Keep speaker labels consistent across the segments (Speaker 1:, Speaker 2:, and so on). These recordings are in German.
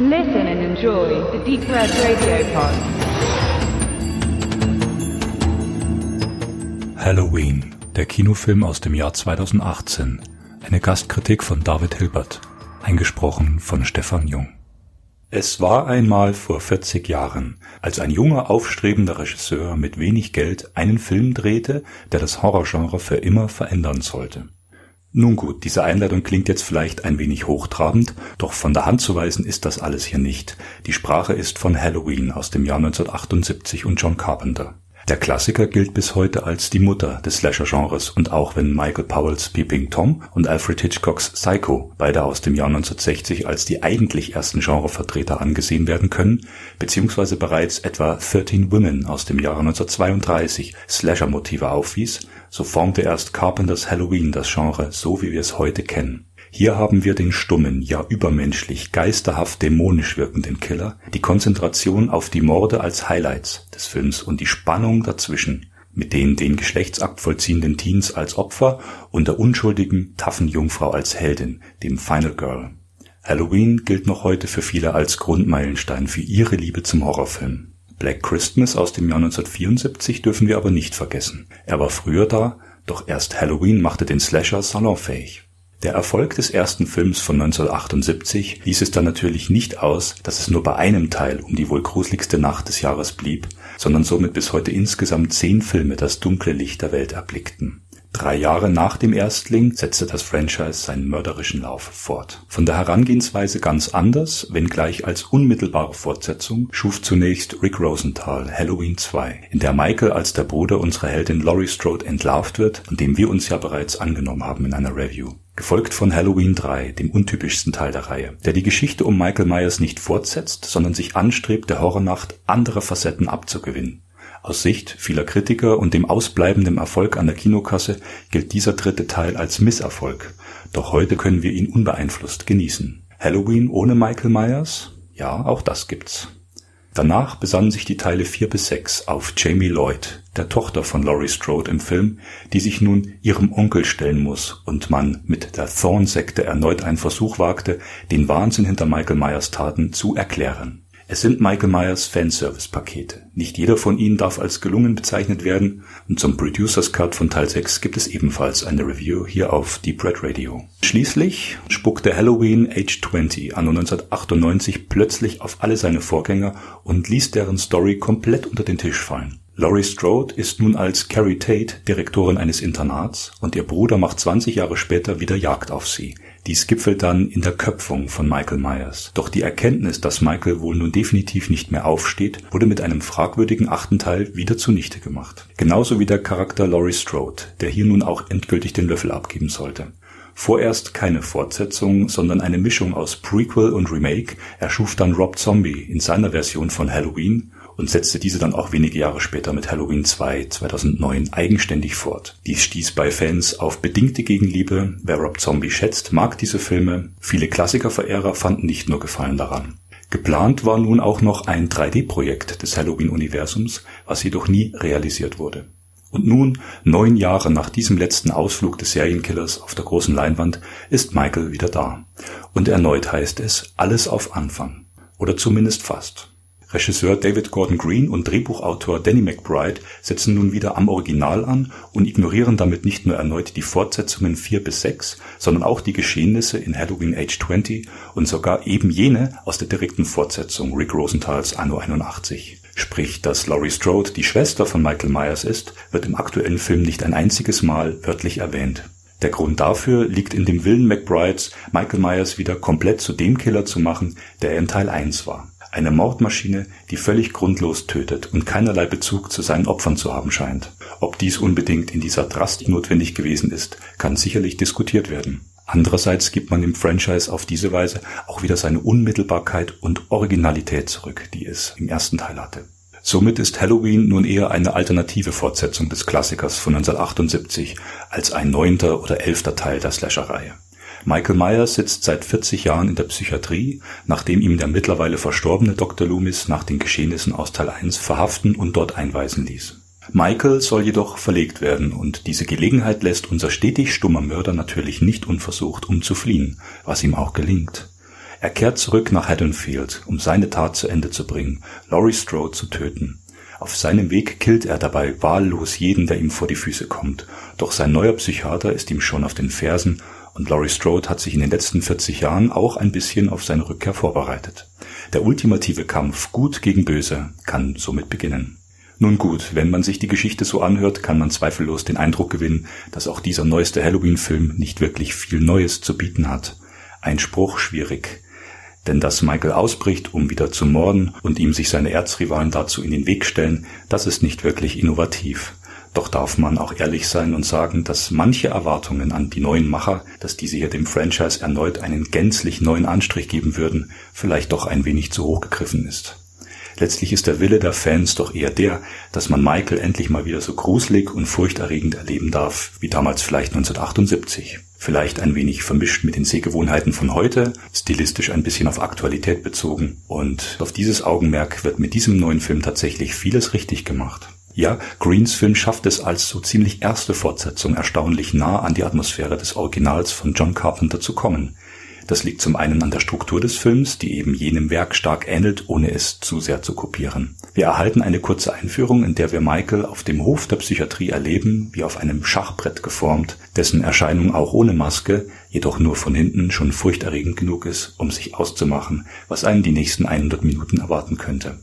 Speaker 1: Listen and enjoy the Deep Red Radio Pod.
Speaker 2: Halloween, der Kinofilm aus dem Jahr 2018. Eine Gastkritik von David Hilbert, eingesprochen von Stefan Jung. Es war einmal vor 40 Jahren, als ein junger aufstrebender Regisseur mit wenig Geld einen Film drehte, der das Horrorgenre für immer verändern sollte. Nun gut, diese Einleitung klingt jetzt vielleicht ein wenig hochtrabend, doch von der Hand zu weisen ist das alles hier nicht. Die Sprache ist von Halloween aus dem Jahr 1978 und John Carpenter. Der Klassiker gilt bis heute als die Mutter des Slasher-Genres und auch wenn Michael Powells Peeping Tom und Alfred Hitchcocks Psycho, beide aus dem Jahr 1960, als die eigentlich ersten Genrevertreter angesehen werden können, beziehungsweise bereits etwa 13 Women aus dem Jahre 1932 Slasher-Motive aufwies, so formte erst Carpenters Halloween das Genre so wie wir es heute kennen. Hier haben wir den stummen, ja übermenschlich, geisterhaft dämonisch wirkenden Killer, die Konzentration auf die Morde als Highlights des Films und die Spannung dazwischen, mit den den Geschlechtsakt vollziehenden Teens als Opfer und der unschuldigen, taffen Jungfrau als Heldin, dem Final Girl. Halloween gilt noch heute für viele als Grundmeilenstein für ihre Liebe zum Horrorfilm. Black Christmas aus dem Jahr 1974 dürfen wir aber nicht vergessen. Er war früher da, doch erst Halloween machte den Slasher salonfähig. Der Erfolg des ersten Films von 1978 ließ es dann natürlich nicht aus, dass es nur bei einem Teil um die wohl gruseligste Nacht des Jahres blieb, sondern somit bis heute insgesamt zehn Filme das dunkle Licht der Welt erblickten Drei Jahre nach dem Erstling setzte das Franchise seinen mörderischen Lauf fort. Von der Herangehensweise ganz anders, wenngleich als unmittelbare Fortsetzung, schuf zunächst Rick Rosenthal Halloween 2, in der Michael als der Bruder unserer Heldin Laurie Strode entlarvt wird und dem wir uns ja bereits angenommen haben in einer Review. Gefolgt von Halloween 3, dem untypischsten Teil der Reihe, der die Geschichte um Michael Myers nicht fortsetzt, sondern sich anstrebt, der Horrornacht andere Facetten abzugewinnen. Aus Sicht vieler Kritiker und dem ausbleibenden Erfolg an der Kinokasse gilt dieser dritte Teil als Misserfolg, doch heute können wir ihn unbeeinflusst genießen. Halloween ohne Michael Myers? Ja, auch das gibt's. Danach besannen sich die Teile 4 bis 6 auf Jamie Lloyd, der Tochter von Laurie Strode im Film, die sich nun ihrem Onkel stellen muss und man mit der Thorn-Sekte erneut einen Versuch wagte, den Wahnsinn hinter Michael Myers Taten zu erklären es sind Michael Myers Fanservice-Pakete. Nicht jeder von ihnen darf als gelungen bezeichnet werden und zum Producers Cut von Teil 6 gibt es ebenfalls eine Review hier auf Deep Red Radio. Schließlich spuckte Halloween Age 20 anno 1998 plötzlich auf alle seine Vorgänger und ließ deren Story komplett unter den Tisch fallen. Laurie Strode ist nun als Carrie Tate Direktorin eines Internats und ihr Bruder macht 20 Jahre später wieder Jagd auf sie. Dies gipfelt dann in der Köpfung von Michael Myers. Doch die Erkenntnis, dass Michael wohl nun definitiv nicht mehr aufsteht, wurde mit einem fragwürdigen achten Teil wieder zunichte gemacht. Genauso wie der Charakter Laurie Strode, der hier nun auch endgültig den Löffel abgeben sollte. Vorerst keine Fortsetzung, sondern eine Mischung aus Prequel und Remake erschuf dann Rob Zombie in seiner Version von Halloween und setzte diese dann auch wenige Jahre später mit Halloween 2 2009 eigenständig fort. Dies stieß bei Fans auf bedingte Gegenliebe. Wer Rob Zombie schätzt, mag diese Filme. Viele Klassikerverehrer fanden nicht nur Gefallen daran. Geplant war nun auch noch ein 3D-Projekt des Halloween-Universums, was jedoch nie realisiert wurde. Und nun, neun Jahre nach diesem letzten Ausflug des Serienkillers auf der großen Leinwand, ist Michael wieder da. Und erneut heißt es, alles auf Anfang. Oder zumindest fast. Regisseur David Gordon Green und Drehbuchautor Danny McBride setzen nun wieder am Original an und ignorieren damit nicht nur erneut die Fortsetzungen 4 bis 6, sondern auch die Geschehnisse in Halloween Age 20 und sogar eben jene aus der direkten Fortsetzung Rick Rosenthals Anno 81. Sprich, dass Laurie Strode die Schwester von Michael Myers ist, wird im aktuellen Film nicht ein einziges Mal wörtlich erwähnt. Der Grund dafür liegt in dem Willen McBrides, Michael Myers wieder komplett zu dem Killer zu machen, der er in Teil 1 war. Eine Mordmaschine, die völlig grundlos tötet und keinerlei Bezug zu seinen Opfern zu haben scheint. Ob dies unbedingt in dieser Drastik notwendig gewesen ist, kann sicherlich diskutiert werden. Andererseits gibt man dem Franchise auf diese Weise auch wieder seine Unmittelbarkeit und Originalität zurück, die es im ersten Teil hatte. Somit ist Halloween nun eher eine alternative Fortsetzung des Klassikers von 1978 als ein neunter oder elfter Teil der Slasher-Reihe. Michael Myers sitzt seit 40 Jahren in der Psychiatrie, nachdem ihm der mittlerweile verstorbene Dr. Loomis nach den Geschehnissen aus Teil 1 verhaften und dort einweisen ließ. Michael soll jedoch verlegt werden und diese Gelegenheit lässt unser stetig stummer Mörder natürlich nicht unversucht, um zu fliehen, was ihm auch gelingt. Er kehrt zurück nach Haddonfield, um seine Tat zu Ende zu bringen, Laurie Strode zu töten. Auf seinem Weg killt er dabei wahllos jeden, der ihm vor die Füße kommt. Doch sein neuer Psychiater ist ihm schon auf den Fersen und Laurie Strode hat sich in den letzten 40 Jahren auch ein bisschen auf seine Rückkehr vorbereitet. Der ultimative Kampf Gut gegen Böse kann somit beginnen. Nun gut, wenn man sich die Geschichte so anhört, kann man zweifellos den Eindruck gewinnen, dass auch dieser neueste Halloween-Film nicht wirklich viel Neues zu bieten hat. Ein Spruch schwierig. Denn dass Michael ausbricht, um wieder zu morden und ihm sich seine Erzrivalen dazu in den Weg stellen, das ist nicht wirklich innovativ. Doch darf man auch ehrlich sein und sagen, dass manche Erwartungen an die neuen Macher, dass diese hier dem Franchise erneut einen gänzlich neuen Anstrich geben würden, vielleicht doch ein wenig zu hoch gegriffen ist. Letztlich ist der Wille der Fans doch eher der, dass man Michael endlich mal wieder so gruselig und furchterregend erleben darf, wie damals vielleicht 1978. Vielleicht ein wenig vermischt mit den Sehgewohnheiten von heute, stilistisch ein bisschen auf Aktualität bezogen. Und auf dieses Augenmerk wird mit diesem neuen Film tatsächlich vieles richtig gemacht. Ja, Greens Film schafft es als so ziemlich erste Fortsetzung erstaunlich nah an die Atmosphäre des Originals von John Carpenter zu kommen. Das liegt zum einen an der Struktur des Films, die eben jenem Werk stark ähnelt, ohne es zu sehr zu kopieren. Wir erhalten eine kurze Einführung, in der wir Michael auf dem Hof der Psychiatrie erleben, wie auf einem Schachbrett geformt, dessen Erscheinung auch ohne Maske, jedoch nur von hinten schon furchterregend genug ist, um sich auszumachen, was einen die nächsten 100 Minuten erwarten könnte.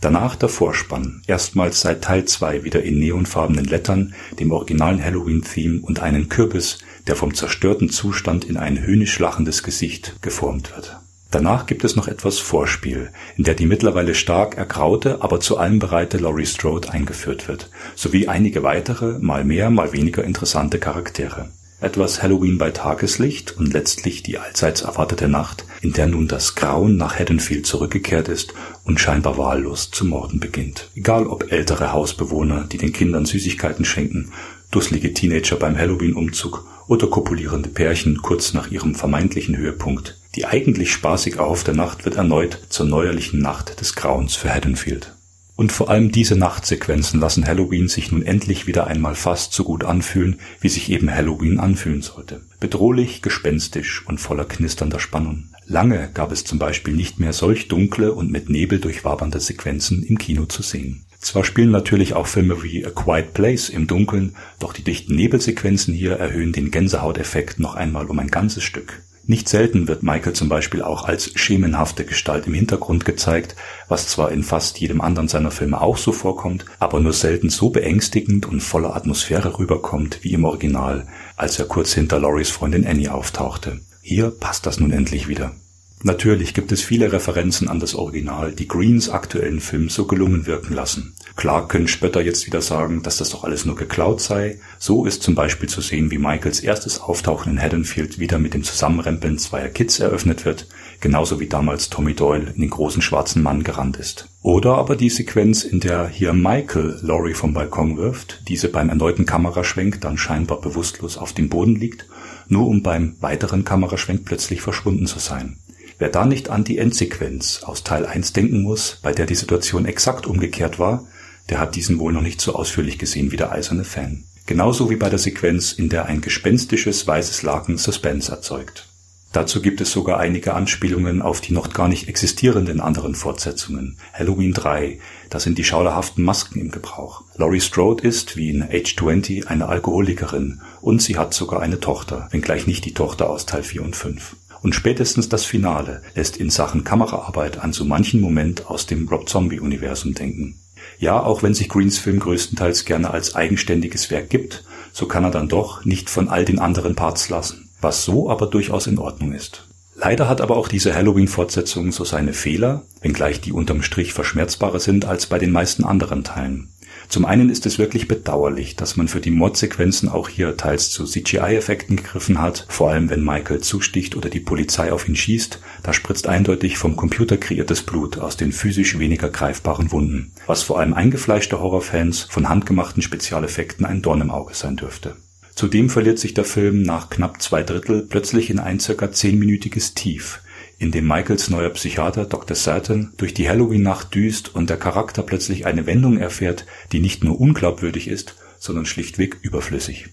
Speaker 2: Danach der Vorspann, erstmals seit Teil 2 wieder in neonfarbenen Lettern, dem originalen Halloween-Theme und einen Kürbis, der vom zerstörten Zustand in ein höhnisch lachendes Gesicht geformt wird. Danach gibt es noch etwas Vorspiel, in der die mittlerweile stark ergraute, aber zu allem bereite Laurie Strode eingeführt wird, sowie einige weitere, mal mehr, mal weniger interessante Charaktere. Etwas Halloween bei Tageslicht und letztlich die allseits erwartete Nacht, in der nun das Grauen nach Haddonfield zurückgekehrt ist und scheinbar wahllos zu morden beginnt. Egal ob ältere Hausbewohner, die den Kindern Süßigkeiten schenken, dusselige Teenager beim Halloween-Umzug oder kopulierende Pärchen kurz nach ihrem vermeintlichen Höhepunkt. Die eigentlich spaßig erhoffte Nacht wird erneut zur neuerlichen Nacht des Grauens für Haddonfield. Und vor allem diese Nachtsequenzen lassen Halloween sich nun endlich wieder einmal fast so gut anfühlen, wie sich eben Halloween anfühlen sollte. Bedrohlich, gespenstisch und voller knisternder Spannung. Lange gab es zum Beispiel nicht mehr solch dunkle und mit Nebel durchwabernde Sequenzen im Kino zu sehen. Zwar spielen natürlich auch Filme wie A Quiet Place im Dunkeln, doch die dichten Nebelsequenzen hier erhöhen den Gänsehauteffekt noch einmal um ein ganzes Stück. Nicht selten wird Michael zum Beispiel auch als schemenhafte Gestalt im Hintergrund gezeigt, was zwar in fast jedem anderen seiner Filme auch so vorkommt, aber nur selten so beängstigend und voller Atmosphäre rüberkommt wie im Original, als er kurz hinter Loris Freundin Annie auftauchte. Hier passt das nun endlich wieder. Natürlich gibt es viele Referenzen an das Original, die Greens aktuellen Film so gelungen wirken lassen. Klar können Spötter jetzt wieder sagen, dass das doch alles nur geklaut sei. So ist zum Beispiel zu sehen, wie Michaels erstes Auftauchen in Haddonfield wieder mit dem Zusammenrempeln zweier Kids eröffnet wird, genauso wie damals Tommy Doyle in den großen schwarzen Mann gerannt ist. Oder aber die Sequenz, in der hier Michael Laurie vom Balkon wirft, diese beim erneuten Kameraschwenk dann scheinbar bewusstlos auf dem Boden liegt, nur um beim weiteren Kameraschwenk plötzlich verschwunden zu sein. Wer da nicht an die Endsequenz aus Teil 1 denken muss, bei der die Situation exakt umgekehrt war, der hat diesen wohl noch nicht so ausführlich gesehen wie der eiserne Fan. Genauso wie bei der Sequenz, in der ein gespenstisches weißes Laken Suspense erzeugt. Dazu gibt es sogar einige Anspielungen auf die noch gar nicht existierenden anderen Fortsetzungen. Halloween 3, da sind die schauderhaften Masken im Gebrauch. Laurie Strode ist, wie in Age 20, eine Alkoholikerin und sie hat sogar eine Tochter, wenngleich nicht die Tochter aus Teil 4 und 5. Und spätestens das Finale lässt in Sachen Kameraarbeit an so manchen Moment aus dem Rob Zombie-Universum denken. Ja, auch wenn sich Greens Film größtenteils gerne als eigenständiges Werk gibt, so kann er dann doch nicht von all den anderen Parts lassen, was so aber durchaus in Ordnung ist. Leider hat aber auch diese Halloween-Fortsetzung so seine Fehler, wenngleich die unterm Strich verschmerzbarer sind als bei den meisten anderen Teilen. Zum einen ist es wirklich bedauerlich, dass man für die Mordsequenzen auch hier teils zu CGI-Effekten gegriffen hat, vor allem wenn Michael zusticht oder die Polizei auf ihn schießt, da spritzt eindeutig vom Computer kreiertes Blut aus den physisch weniger greifbaren Wunden, was vor allem eingefleischte Horrorfans von handgemachten Spezialeffekten ein Dorn im Auge sein dürfte. Zudem verliert sich der Film nach knapp zwei Drittel plötzlich in ein circa zehnminütiges Tief, in dem Michaels neuer Psychiater Dr. Satan durch die Halloween-Nacht düst und der Charakter plötzlich eine Wendung erfährt, die nicht nur unglaubwürdig ist, sondern schlichtweg überflüssig.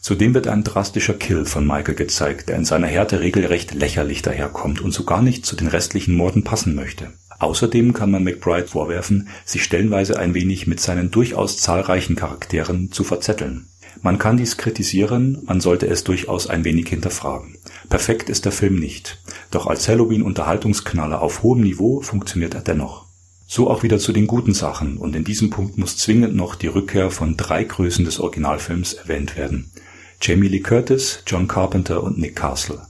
Speaker 2: Zudem wird ein drastischer Kill von Michael gezeigt, der in seiner Härte regelrecht lächerlich daherkommt und so gar nicht zu den restlichen Morden passen möchte. Außerdem kann man McBride vorwerfen, sich stellenweise ein wenig mit seinen durchaus zahlreichen Charakteren zu verzetteln. Man kann dies kritisieren, man sollte es durchaus ein wenig hinterfragen. Perfekt ist der Film nicht, doch als Halloween-Unterhaltungsknaller auf hohem Niveau funktioniert er dennoch. So auch wieder zu den guten Sachen, und in diesem Punkt muss zwingend noch die Rückkehr von drei Größen des Originalfilms erwähnt werden. Jamie Lee Curtis, John Carpenter und Nick Castle.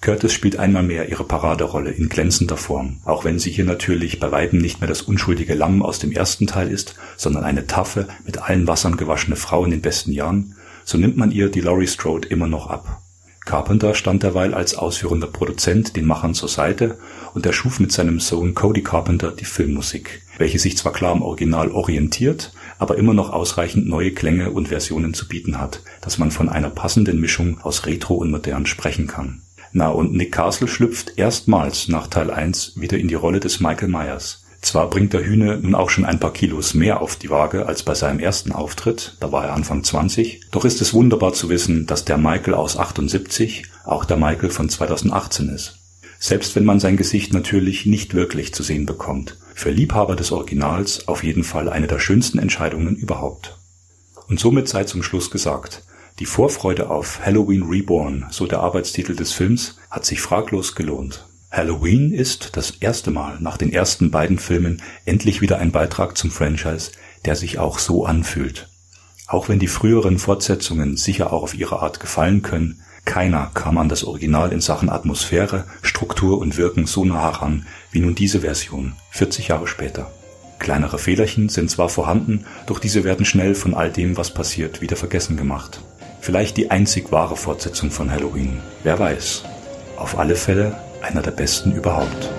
Speaker 2: Curtis spielt einmal mehr ihre Paraderolle in glänzender Form, auch wenn sie hier natürlich bei weitem nicht mehr das unschuldige Lamm aus dem ersten Teil ist, sondern eine taffe, mit allen Wassern gewaschene Frau in den besten Jahren, so nimmt man ihr die Laurie Strode immer noch ab. Carpenter stand derweil als ausführender Produzent den Machern zur Seite und erschuf mit seinem Sohn Cody Carpenter die Filmmusik, welche sich zwar klar am Original orientiert, aber immer noch ausreichend neue Klänge und Versionen zu bieten hat, dass man von einer passenden Mischung aus Retro und Modern sprechen kann. Na, und Nick Castle schlüpft erstmals nach Teil 1 wieder in die Rolle des Michael Myers. Zwar bringt der Hühne nun auch schon ein paar Kilos mehr auf die Waage als bei seinem ersten Auftritt, da war er Anfang 20, doch ist es wunderbar zu wissen, dass der Michael aus 78 auch der Michael von 2018 ist. Selbst wenn man sein Gesicht natürlich nicht wirklich zu sehen bekommt. Für Liebhaber des Originals auf jeden Fall eine der schönsten Entscheidungen überhaupt. Und somit sei zum Schluss gesagt, die Vorfreude auf Halloween Reborn, so der Arbeitstitel des Films, hat sich fraglos gelohnt. Halloween ist das erste Mal nach den ersten beiden Filmen endlich wieder ein Beitrag zum Franchise, der sich auch so anfühlt. Auch wenn die früheren Fortsetzungen sicher auch auf ihre Art gefallen können, keiner kam an das Original in Sachen Atmosphäre, Struktur und Wirken so nah heran wie nun diese Version, 40 Jahre später. Kleinere Fehlerchen sind zwar vorhanden, doch diese werden schnell von all dem, was passiert, wieder vergessen gemacht. Vielleicht die einzig wahre Fortsetzung von Halloween, wer weiß. Auf alle Fälle einer der besten überhaupt.